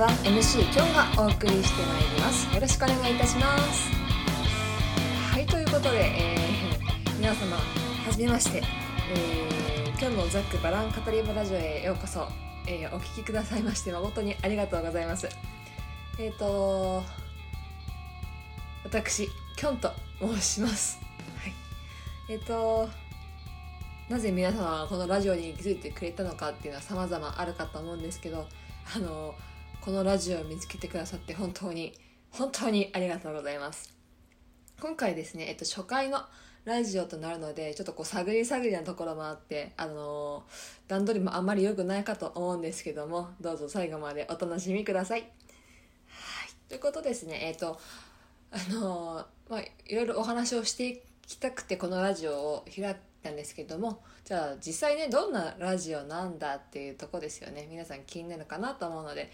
は MC きょんがお送りしてまいります。よろしくお願いいたします。はいということで、えー、皆様はじめまして、えー、今日のザックバラン語り場ラジオへようこそ、えー、お聞きくださいまして誠にありがとうございます。えっ、ー、と私きょんと申します。はい。えっ、ー、となぜ皆様はこのラジオに気づいてくれたのかっていうのは様々あるかと思うんですけどあのこのラジオを見つけてくださって本当に本当にありがとうございます。今回ですね、えっと、初回のラジオとなるのでちょっとこう探り探りなところもあってあの段取りもあんまり良くないかと思うんですけどもどうぞ最後までお楽しみください。はい。ということですねえっとあのまあ、いろいろお話をしていきたくてこのラジオを開いたんですけどもじゃあ実際ねどんなラジオなんだっていうとこですよね。皆さん気になるかなと思うので、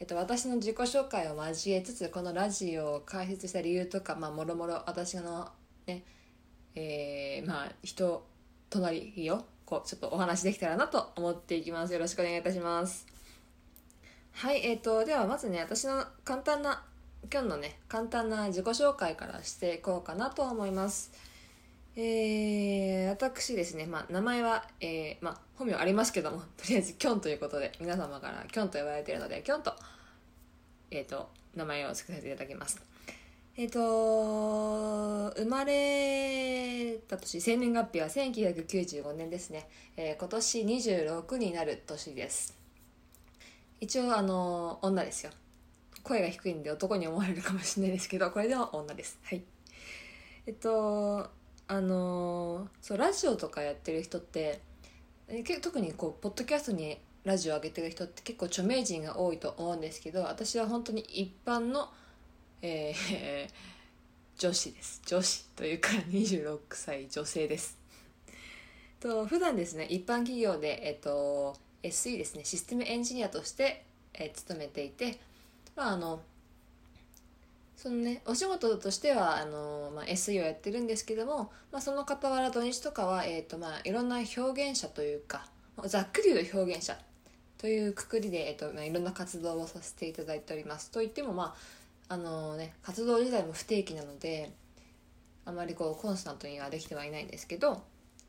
えっと、私の自己紹介を交えつつこのラジオを開設した理由とか、まあ、もろもろ私のねえー、まあ人隣をこうちょっとお話できたらなと思っていきます。よろしくお願いいたします。はいえー、とではまずね私の簡単な今日のね簡単な自己紹介からしていこうかなと思います。えー、私ですね、まあ、名前は、えー、まあ、本名ありますけども、とりあえず、キョンということで、皆様からキョンと言われているので、キョンと、えっ、ー、と、名前を付けさせていただきます。えっ、ー、と、生まれた年、生年月日は1995年ですね。えー、今年26になる年です。一応、あの、女ですよ。声が低いんで男に思われるかもしれないですけどこれでは女ですはいえっとあのそうラジオとかやってる人って特にこうポッドキャストにラジオ上げてる人って結構著名人が多いと思うんですけど私は本当に一般の、えー、女子です。女子というか26歳女性です。と普段ですね一般企業で、えっと、SE ですねシステムエンジニアとして、え、勤めていてまああのそのねお仕事としてはあの、まあ、SE をやってるんですけども、まあ、その傍ら土日とかは、えーとまあ、いろんな表現者というかざっくり言う表現者というくくりで、えーとまあ、いろんな活動をさせていただいております。といってもまああのね活動自体も不定期なのであまりこうコンスタントにはできてはいないんですけど、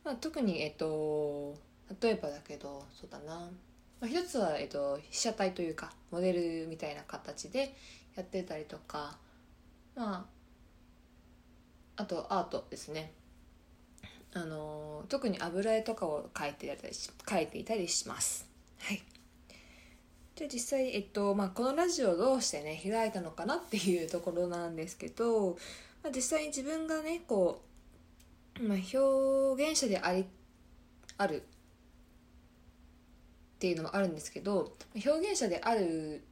まあ、特にえっ、ー、と例えばだけどそうだな。まあ、一つは、えっと、被写体というかモデルみたいな形でやってたりとかまあ。あとアートですね。あの特に油絵とかを描いていたりし描いていたりします。はい。で実際、えっとまあ、このラジオをどうしてね開いたのかなっていうところなんですけど、まあ、実際に自分がねこう、まあ、表現者でありあるっていうのもあるんですけど表現者である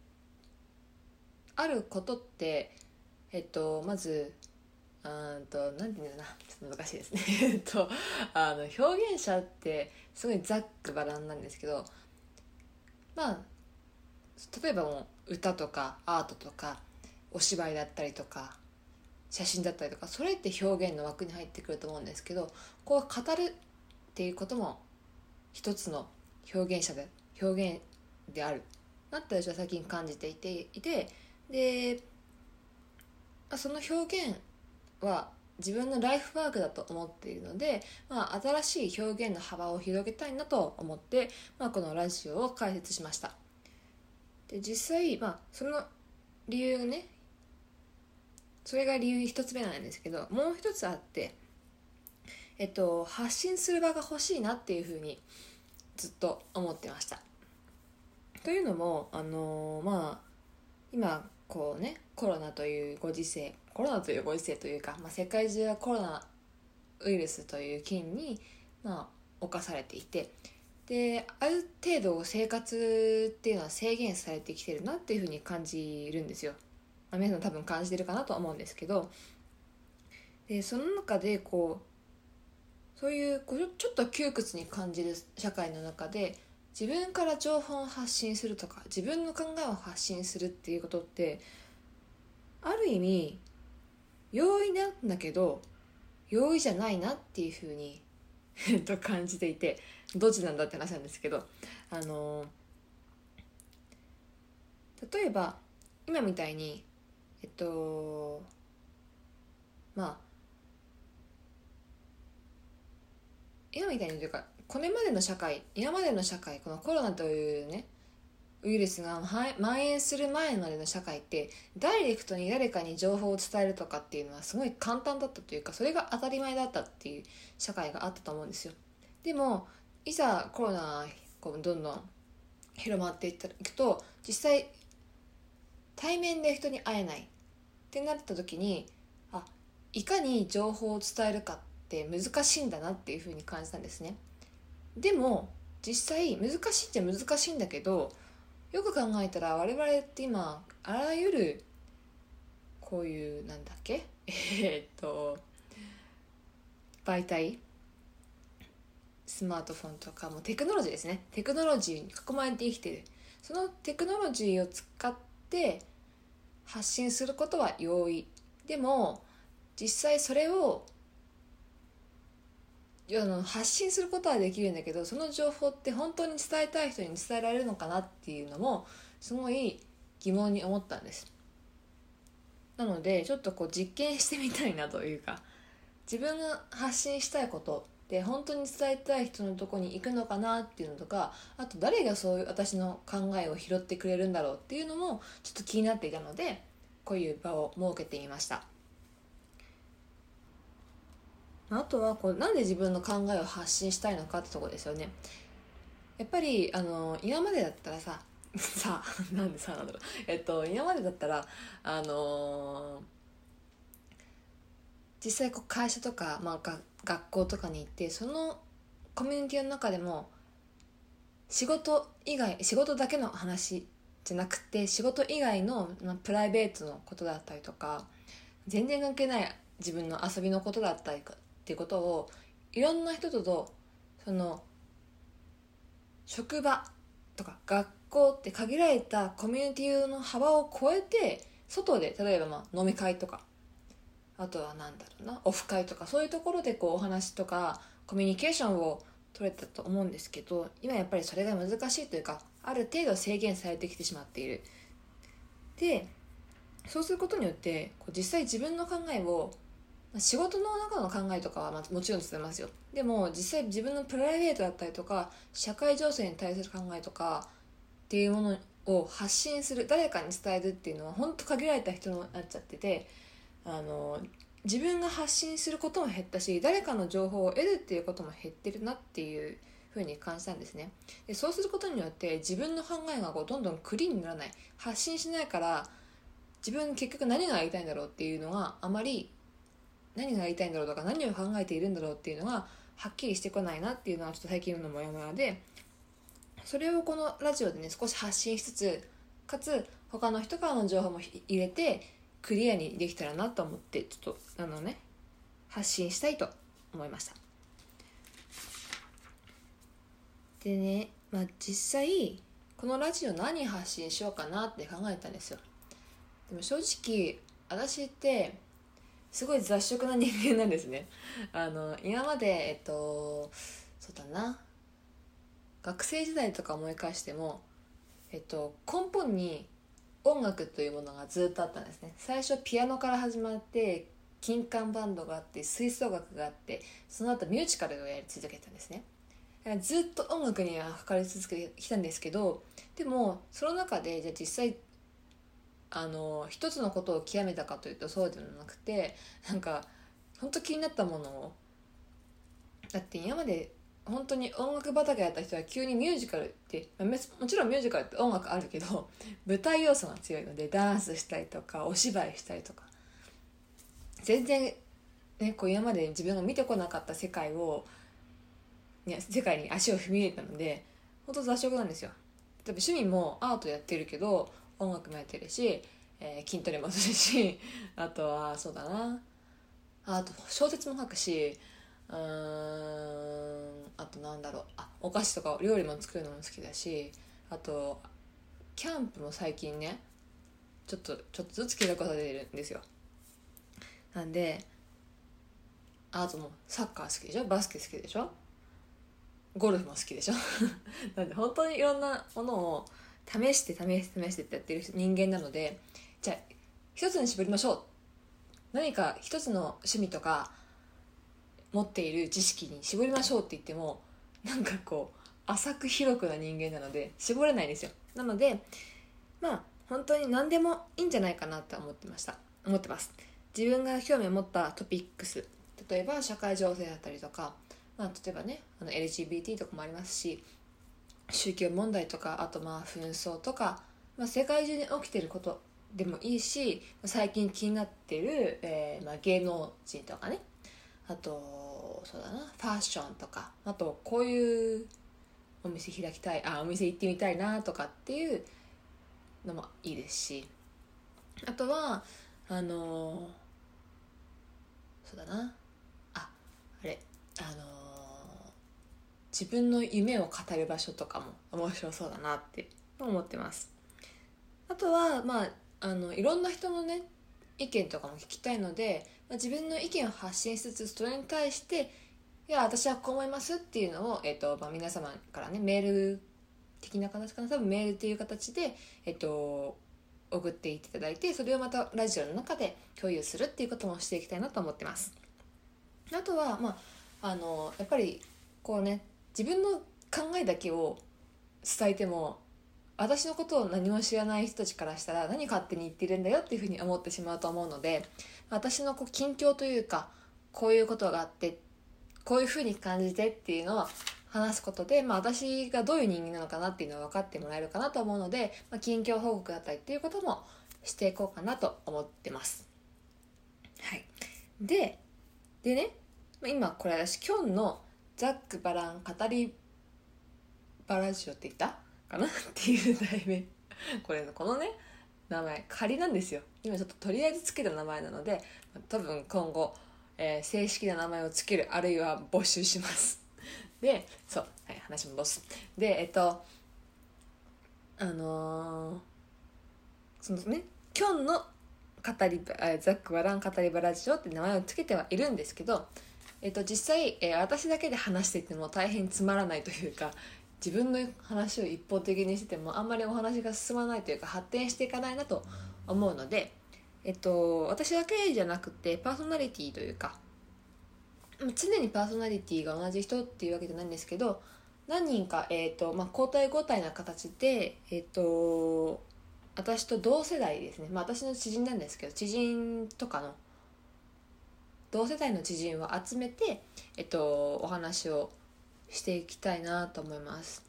あることってえっとまずうんと何て言うんだな。ちょっと難しいですね。えっとあの表現者ってすごいざっくばらんなんですけどまあ例えばもう歌とかアートとかお芝居だったりとか写真だったりとかそれって表現の枠に入ってくると思うんですけどこう語るっていうことも一つの表現者で表現であるなって私は最近感じていていてでその表現は自分のライフワークだと思っているので、まあ、新しい表現の幅を広げたいなと思って、まあ、このラジオを開設しました。で実際、まあ、その理由ねそれが理由一つ目なんですけどもう一つあってえっと発信する場が欲しいなっていうふうにずっと思ってました。というのもあの、まあ今こうねコロナというご時世コロナというご時世というか、まあ、世界中はコロナウイルスという菌に、まあ、侵されていてである程度生活っていうのは制限されてきてるなっていうふうに感じるんですよ、まあ、皆さん多分感じてるかなと思うんですけどでその中でこうそういうこうちょっと窮屈に感じる社会の中で自分から情報を発信するとか自分の考えを発信するっていうことってある意味容易なんだけど容易じゃないなっていうふうに と感じていてどっちなんだって話なんですけどあの例えば今みたいにえっとまあ今みたいにというかこれまでの社会今までの社会このコロナというねウイルスが蔓延する前までの社会ってダイレクトに誰かに情報を伝えるとかっていうのはすごい簡単だったというかそれが当たり前だったっていう社会があったと思うんですよ。でもいざコロナがこうどんどん広まっていったいくと実際対面で人に会えないってなった時にあいかに情報を伝えるかって難しいんだなっていうふうに感じたんですね。でも実際難しいっちゃ難しいんだけどよく考えたら我々って今あらゆるこういうなんだっけ？えー、っと媒体スマートフォンとかもテクノロジーですね。テクノロジーに囲まれて生きてる。そのテクノロジーを使って発信することは容易。でも実際それをあの発信することはできるんだけどその情報って本当に伝えたい人に伝えられるのかなっていうのもすごい疑問に思ったんです。なのでちょっとこう実験してみたいなというか自分が発信したいことで本当に伝えたい人のとこに行くのかなっていうのとかあと誰がそういう私の考えを拾ってくれるんだろうっていうのもちょっと気になっていたのでこういう場を設けてみました。あとはこうなんで自分の考えを発信したいのかってとこですよね。やっぱりあの今までだったらさ さなんでさなんだろう。えっと今までだったらあのー、実際こう会社とか、まあ、が学校とかに行ってそのコミュニティの中でも仕事以外仕事だけの話じゃなくて仕事以外の、まあ、プライベートのことだったりとか全然関係ない自分の遊びのことだったりっていうことをいろんな人ととその職場とか学校って限られたコミュニティの幅を超えて外で例えばまあ飲み会とかあとは何だろうなオフ会とかそういうところでこうお話とかコミュニケーションを取れたと思うんですけど今やっぱりそれが難しいというかある程度制限されてきてしまっている。でそうすることによってこう実際自分の考えを仕事の中の考えとかはもちろん伝えますよ。でも実際自分のプライベートだったりとか社会情勢に対する考えとかっていうものを発信する誰かに伝えるっていうのは本当限られた人になっちゃっててあの自分が発信することも減ったし誰かの情報を得るっていうことも減ってるなっていうふうに感じたんですね。でそうすることによって自分の考えがこうどんどんクリーンにならない。発信しないから自分結局何が言いたいんだろうっていうのがあまり何が言いたいんだろうとか何を考えているんだろうっていうのがはっきりしてこないなっていうのはちょっと最近のモヤモヤでそれをこのラジオでね少し発信しつつかつ他の人からの情報も入れてクリアにできたらなと思ってちょっとあのね発信したいと思いました。でねまあ実際このラジオ何発信しようかなって考えたんですよ。でも正直私ってすごい雑食な人間なんですね。あの今までえっとそうだな。学生時代とか思い返してもえっと根本に音楽というものがずっとあったんですね。最初ピアノから始まって金管バンドがあって吹奏楽があってその後ミュージカルをやり続けたんですね。ずっと音楽にはかかり続けてきたんですけどでもその中でじゃあ実際あの一つのことを極めたかというとそうではなくてなんか本当気になったものをだって今まで本当に音楽畑やった人は急にミュージカルって、もちろんミュージカルって音楽あるけど舞台要素が強いのでダンスしたりとかお芝居したりとか。全然ねこう今まで自分が見てこなかった世界をね、世界に足を踏み入れたので本当雑食なんですよ。例えば趣味もアートやってるけど音楽もやってるし、えー、筋トレもするし あとはそうだな。あと小説も書くしうんあとなんだろう。あお菓子とか料理も作るのも好きだしあとキャンプも最近ねちょっとちょっとずつ計画が出てるんですよ。なんであともうサッカー好きでしょ？バスケ好きでしょ？ゴルフも好きでしょ？なんで本当にいろんなものを試して試して試してってやってる人間なのでじゃあ一つに絞りましょう。何か一つの趣味とか持っている知識に絞りましょうって言ってもなんかこう浅く広くな人間なので絞れないですよ。なのでまあ本当に何でもいいんじゃないかなって思ってました。思ってます。自分が興味を持ったトピックス。例えば社会情勢だったりとか、まあ、例えばねあの LGBT とかもありますし宗教問題とかあとまあ紛争とか、まあ、世界中に起きてることでもいいし最近気になってる、えーまあ、芸能人とかね。あとそうだなファッションとか。あとこういうお店開きたいあお店行ってみたいなとかっていうのもいいですし。あとはあのそうだな。ああれあの自分の夢を語る場所とかも面白そうだなって思ってます。あとはまああのいろんな人のね意見とかも聞きたいので、まあ、自分の意見を発信しつつそれに対していや私はこう思いますっていうのを、えっとまあ、皆様からねメール的な形かな？多分メールっていう形で、えっと、送っていただいてそれをまたラジオの中で共有するっていうこともしていきたいなと思ってます。あとはまああのやっぱりこうね自分の考えだけを伝えても私のことを何も知らない人たちからしたら何勝手に言ってるんだよっていうふうに思ってしまうと思うので私のこう近況というかこういうことがあってこういうふうに感じてっていうのを話すことで、まあ、私がどういう人間なのかなっていうのは分かってもらえるかなと思うので、まあ、近況報告だったりっていうこともしていこうかなと思ってます。はい、ででね今これ私今日のザック・バラン語りバラジオって言ったかなっていう題名。これのこのね名前仮なんですよ。今ちょっととりあえずつけた名前なので多分今後えー、正式な名前を付けるあるいは募集します。でそう、はい、話戻す。でえっとあのー、そのね今日の語りザック・バラン語り場ラジオって名前を付けてはいるんですけど、えっと、実際、えー、私だけで話してても大変つまらないというか自分の話を一方的にしててもあんまりお話が進まないというか発展していかないなと思うのでえっと、私だけじゃなくてパーソナリティというか常にパーソナリティが同じ人っていうわけじゃないんですけど何人か、えーとまあ、交代交代な形で、えーと、私と同世代ですね、まあ、私の知人なんですけど知人とかの同世代の知人を集めて、えっと、お話をしていきたいなと思います。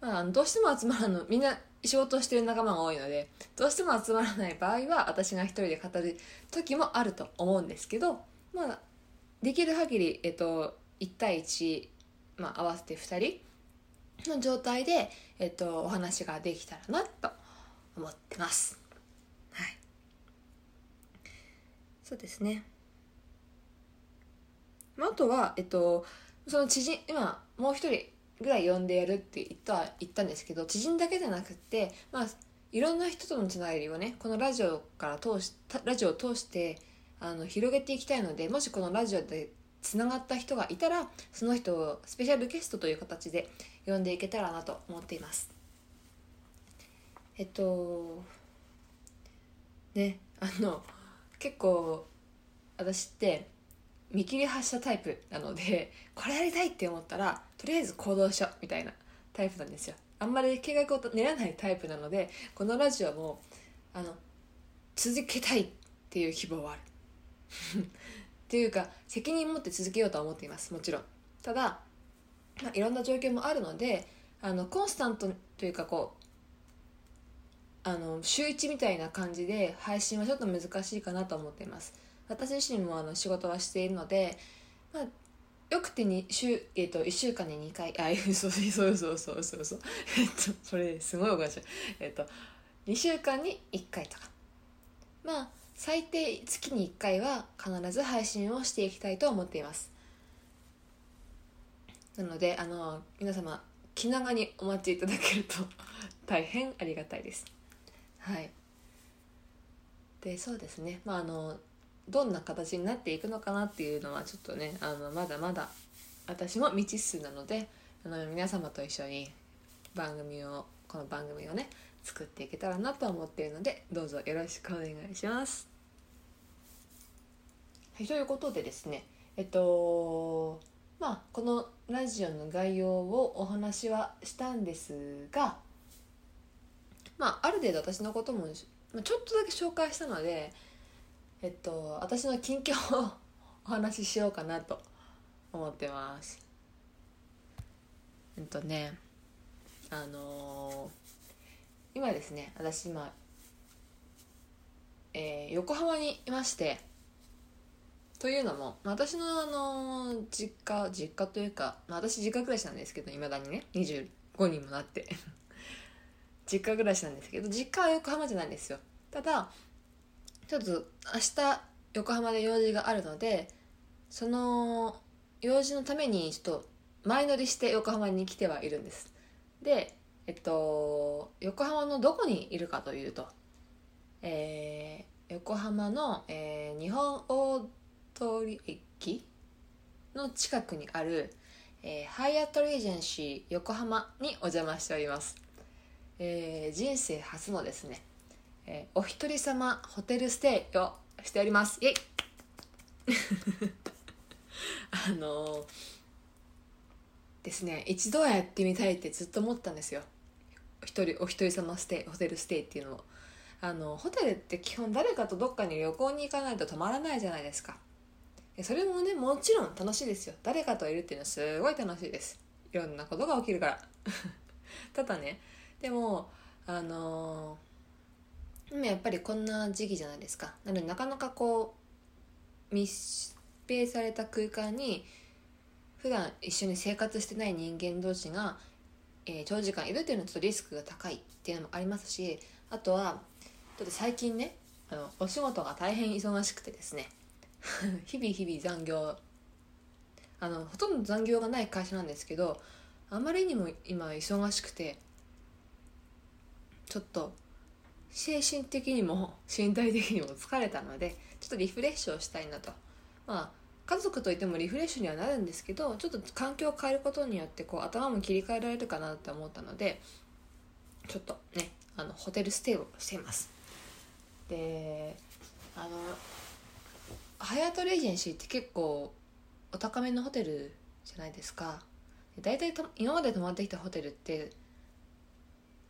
まあ、どうしても集まるのみんな仕事をしてる仲間が多いのでどうしても集まらない場合は私が一人で語る時もあると思うんですけどまあできる限り、えっと、1対1、まあ、合わせて2人の状態で、えっと、お話ができたらなと思ってます。はい。そうですね。まあとは、えっと、その知人、今、もう一人、ぐらい呼んでやるって言った言ったんですけど知人だけじゃなくてまあいろんな人とのつながりをねこのラジオから通しラジオを通してあの広げていきたいのでもしこのラジオでつながった人がいたらその人をスペシャルゲストという形で呼んでいけたらなと思っています。えっとねあの結構私って見切り発車タイプなので これやりたいって思ったらとりあえず行動しようみたいなタイプなんですよ。あんまり計画を練らないタイプなのでこのラジオもあの続けたいっていう希望はある。っていうか責任持って続けようとは思っています。もちろん。ただ、まあ、いろんな状況もあるのであのコンスタントというかこうあの週1みたいな感じで配信はちょっと難しいかなと思っています。私自身もあの仕事はしているので、まあ、よくてに週、えーと、1週間に2回あ そうそうそうそうそうそう。えっとそれすごいおかしい。えっと2週間に1回とか。まあ最低月に1回は必ず配信をしていきたいと思っています。なのであの皆様気長にお待ちいただけると 大変ありがたいです。はい。でそうですね。まああのどんな形になっていくのかなっていうのはちょっとねあのまだまだ私も未知数なのであの皆様と一緒に番組をこの番組をね作っていけたらなと思っているのでどうぞよろしくお願いします。はい、ということでですねえっとまあこのラジオの概要をお話はしたんですがまあある程度私のこともちょっとだけ紹介したのでえっと私の近況を お話ししようかなと思ってます。えっとねあのー、今ですね私今、えー、横浜にいましてというのも私のあのー、実家実家というか、まあ、私実家暮らしなんですけどいまだにね25にもなって。実家暮らしなんですけど実家は横浜じゃないんですよ。ただちょっと明日横浜で用事があるのでその用事のためにちょっと前乗りして横浜に来てはいるんです。でえっと横浜のどこにいるかというと、えー、横浜の、えー、日本大通駅の近くにある、えー、ハイアットリージェンシー横浜にお邪魔しております、えー、人生初のですね、えー、お一人様ホテルステイをしております。イエイ。あのですね一度はやってみたいってずっと思ったんですよ。一人お一人様ステイホテルステイっていうのを。あのホテルって基本誰かとどっかに旅行に行かないと泊まらないじゃないですか。それもねもちろん楽しいですよ。誰かといるっていうのはすごい楽しいです。いろんなことが起きるから。ただねでもあのー、今やっぱりこんな時期じゃないですか。なのでなかなかこう密閉された空間に普段一緒に生活してない人間同士が、えー、長時間いるっていうのはちょっとリスクが高いっていうのもありますしあとはちょっと最近ねあのお仕事が大変忙しくてですね 日々日々残業あのほとんど残業がない会社なんですけどあまりにも今忙しくてちょっと精神的にも身体的にも疲れたのでちょっとリフレッシュをしたいなと。まあ家族といってもリフレッシュにはなるんですけどちょっと環境を変えることによってこう頭も切り替えられるかなって思ったのでちょっとねあのホテルステイをしています。であのハヤトレージェンシーって結構お高めのホテルじゃないですか。大体今まで泊まってきたホテルって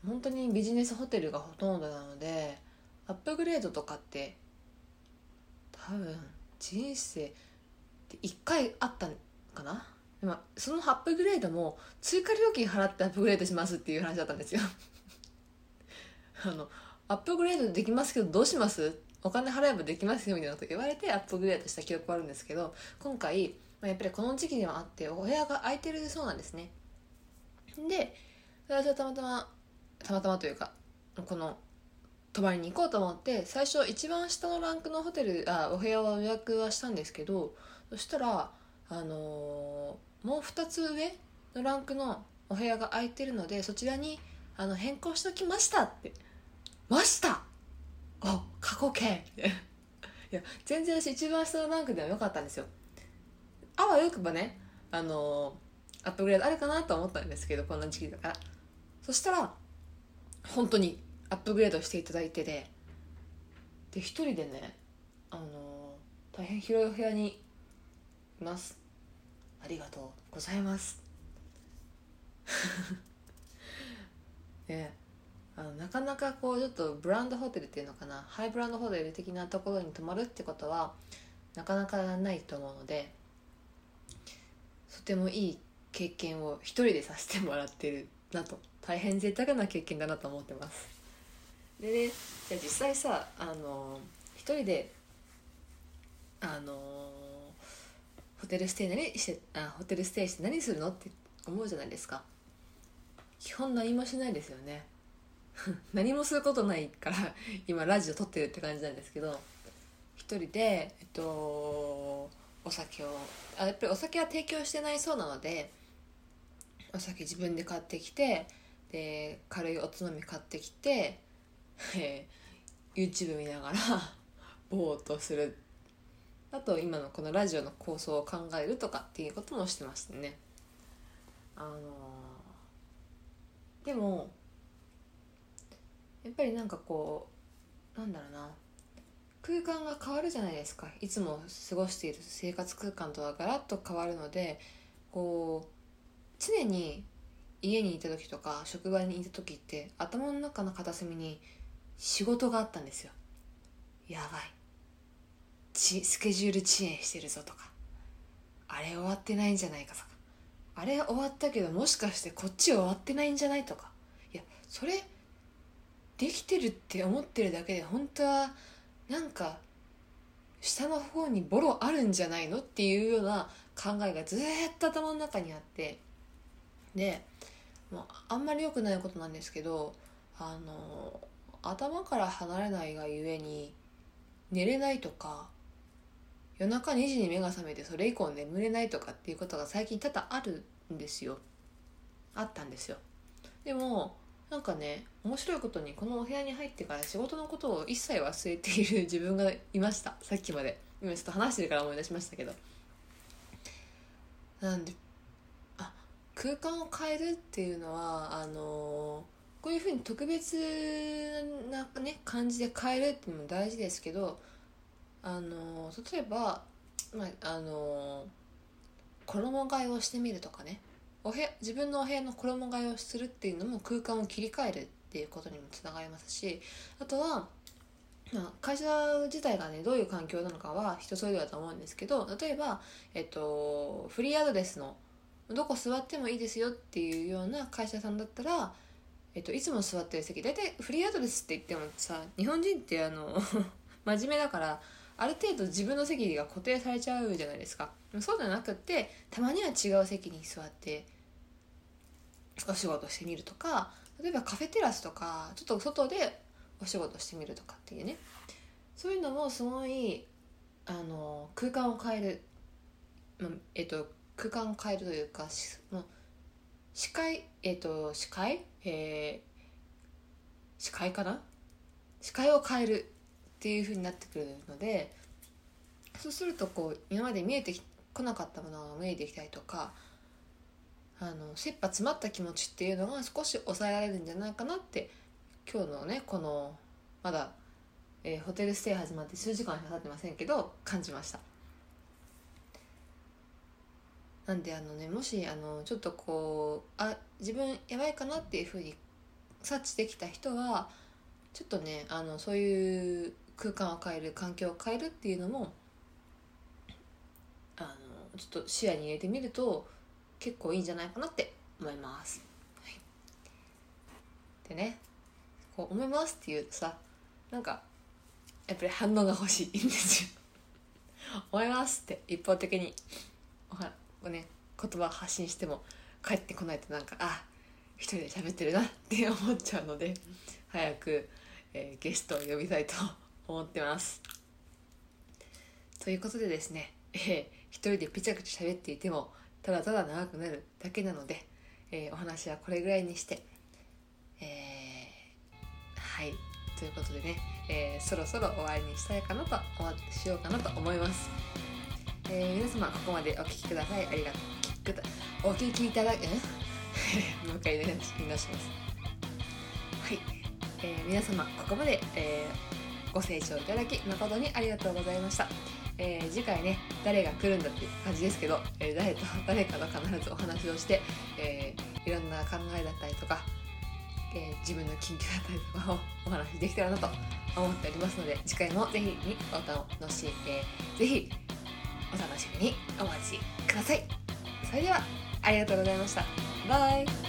本当にビジネスホテルがほとんどなのでアップグレードとかって多分人生って1回あったかな？でもそのアップグレードも追加料金払ってアップグレードしますっていう話だったんですよ。あのアップグレードできますけどどうします？お金払えばできますよみたいなこと言われてアップグレードした記憶はあるんですけど今回、まあ、やっぱりこの時期ではあってお部屋が空いてるそうなんですね。で私はたまたまたまたまというかこの泊まりに行こうと思って最初一番下のランクのホテルあお部屋は予約はしたんですけどそしたら、あのー、もう2つ上のランクのお部屋が空いてるのでそちらにあの変更しときましたって「ました！お過去形! 」いや全然私一番下のランクでもよかったんですよ。あわよくばねあのー、アップグレードあるかなと思ったんですけどこんな時期だから。そしたら本当にアップグレードしていただいてでで一人でねあのー、大変広いお部屋にます。ありがとうございます。ねあのなかなかこうちょっとブランドホテルっていうのかなハイブランドホテル的なところに泊まるってことはなかなかないと思うのでとてもいい経験を一人でさせてもらってるなと。大変贅沢な経験だなと思ってます。でねじゃあ実際さあの一人であのホテルステイ何してあホテルステイして何するの？って思うじゃないですか。基本何もしないですよね。何もすることないから今ラジオ撮ってるって感じなんですけど。一人でえっとお酒をあやっぱりお酒は提供してないそうなのでお酒自分で買ってきてで軽いおつまみ買ってきて、えー、YouTube 見ながら ぼーっとする。あと今のこのラジオの構想を考えるとかっていうこともしてましたね。あのー、でもやっぱりなんかこうなんだろうな。空間が変わるじゃないですか。いつも過ごしている生活空間とはガラッと変わるのでこう常に家にいた時とか職場にいた時って頭の中の片隅に仕事があったんですよ。やばい。ちスケジュール遅延してるぞとか。あれ終わってないんじゃないかとか。あれ終わったけどもしかしてこっち終わってないんじゃないとか。いやそれできてるって思ってるだけで本当はなんか下の方にボロあるんじゃないのっていうような考えがずっと頭の中にあって。でもうあんまり良くないことなんですけどあの頭から離れないがゆえに寝れないとか夜中2時に目が覚めてそれ以降眠れないとかっていうことが最近多々あるんですよ。あったんですよ。でもなんかね面白いことにこのお部屋に入ってから仕事のことを一切忘れている 自分がいました。さっきまで。今ちょっと話してるから思い出しましたけど。なんで空間を変えるっていうのはあのこういうふうに特別な、ね、感じで変えるっていうのも大事ですけどあの例えば、まあ、あの衣替えをしてみるとかねお部自分のお部屋の衣替えをするっていうのも空間を切り替えるっていうことにもつながりますしあとは、会社自体がねどういう環境なのかは人それぞれだと思うんですけど例えば、えっと、フリーアドレスのどこ座ってもいいですよっていうような会社さんだったら、えっと、いつも座ってる席大体フリーアドレスって言ってもさ日本人ってあの 真面目だからある程度自分の席が固定されちゃうじゃないですか。そうじゃなくってたまには違う席に座ってお仕事してみるとか例えばカフェテラスとかちょっと外でお仕事してみるとかっていうね。そういうのもすごいあの空間を変える、まえっと、空間を変えるというかまあ、視界えっと視界？えー、視界かな？視界を変えるっていうふうになってくるのでそうするとこう今まで見えてこなかったものが見えてきたりとかあの切羽詰まった気持ちっていうのが少し抑えられるんじゃないかなって今日のねこのまだ、えー、ホテルステイ始まって数時間しか経ってませんけど感じました。なんであのねもしあのちょっとこうあ自分やばいかなっていうふうに察知できた人はちょっとねあのそういう空間を変える環境を変えるっていうのもあのちょっと視野に入れてみると結構いいんじゃないかなって思います。でねこう思いますって言うとさなんかやっぱり反応が欲しいんですよ。思いますって一方的におね、言葉発信しても帰ってこないとなんかあ一人で喋ってるなって 思っちゃうので早く、えー、ゲストを呼びたいと思ってます。ということでですね、えー、一人でぺちゃくちゃ喋っていてもただただ長くなるだけなので、えー、お話はこれぐらいにして、えー、はいということでね、えー、そろそろ終わりにしたいかなとしようかなと思います、えー、皆様ここまでお聴きください。ありがとう。お聴きいただけ もう一回ね言い直します。はい、えー、皆様ここまで、えー、ご清聴いただき誠にありがとうございました。えー、次回ね誰が来るんだって感じですけど、えー、誰と誰かと必ずお話をして、えー、いろんな考えだったりとか、えー、自分の近況だったりとかを お話しできたらなと思っておりますので次回もぜひにお楽しみ、えー、ぜひお楽しみにお待ちください。それではありがとうございました。バイ。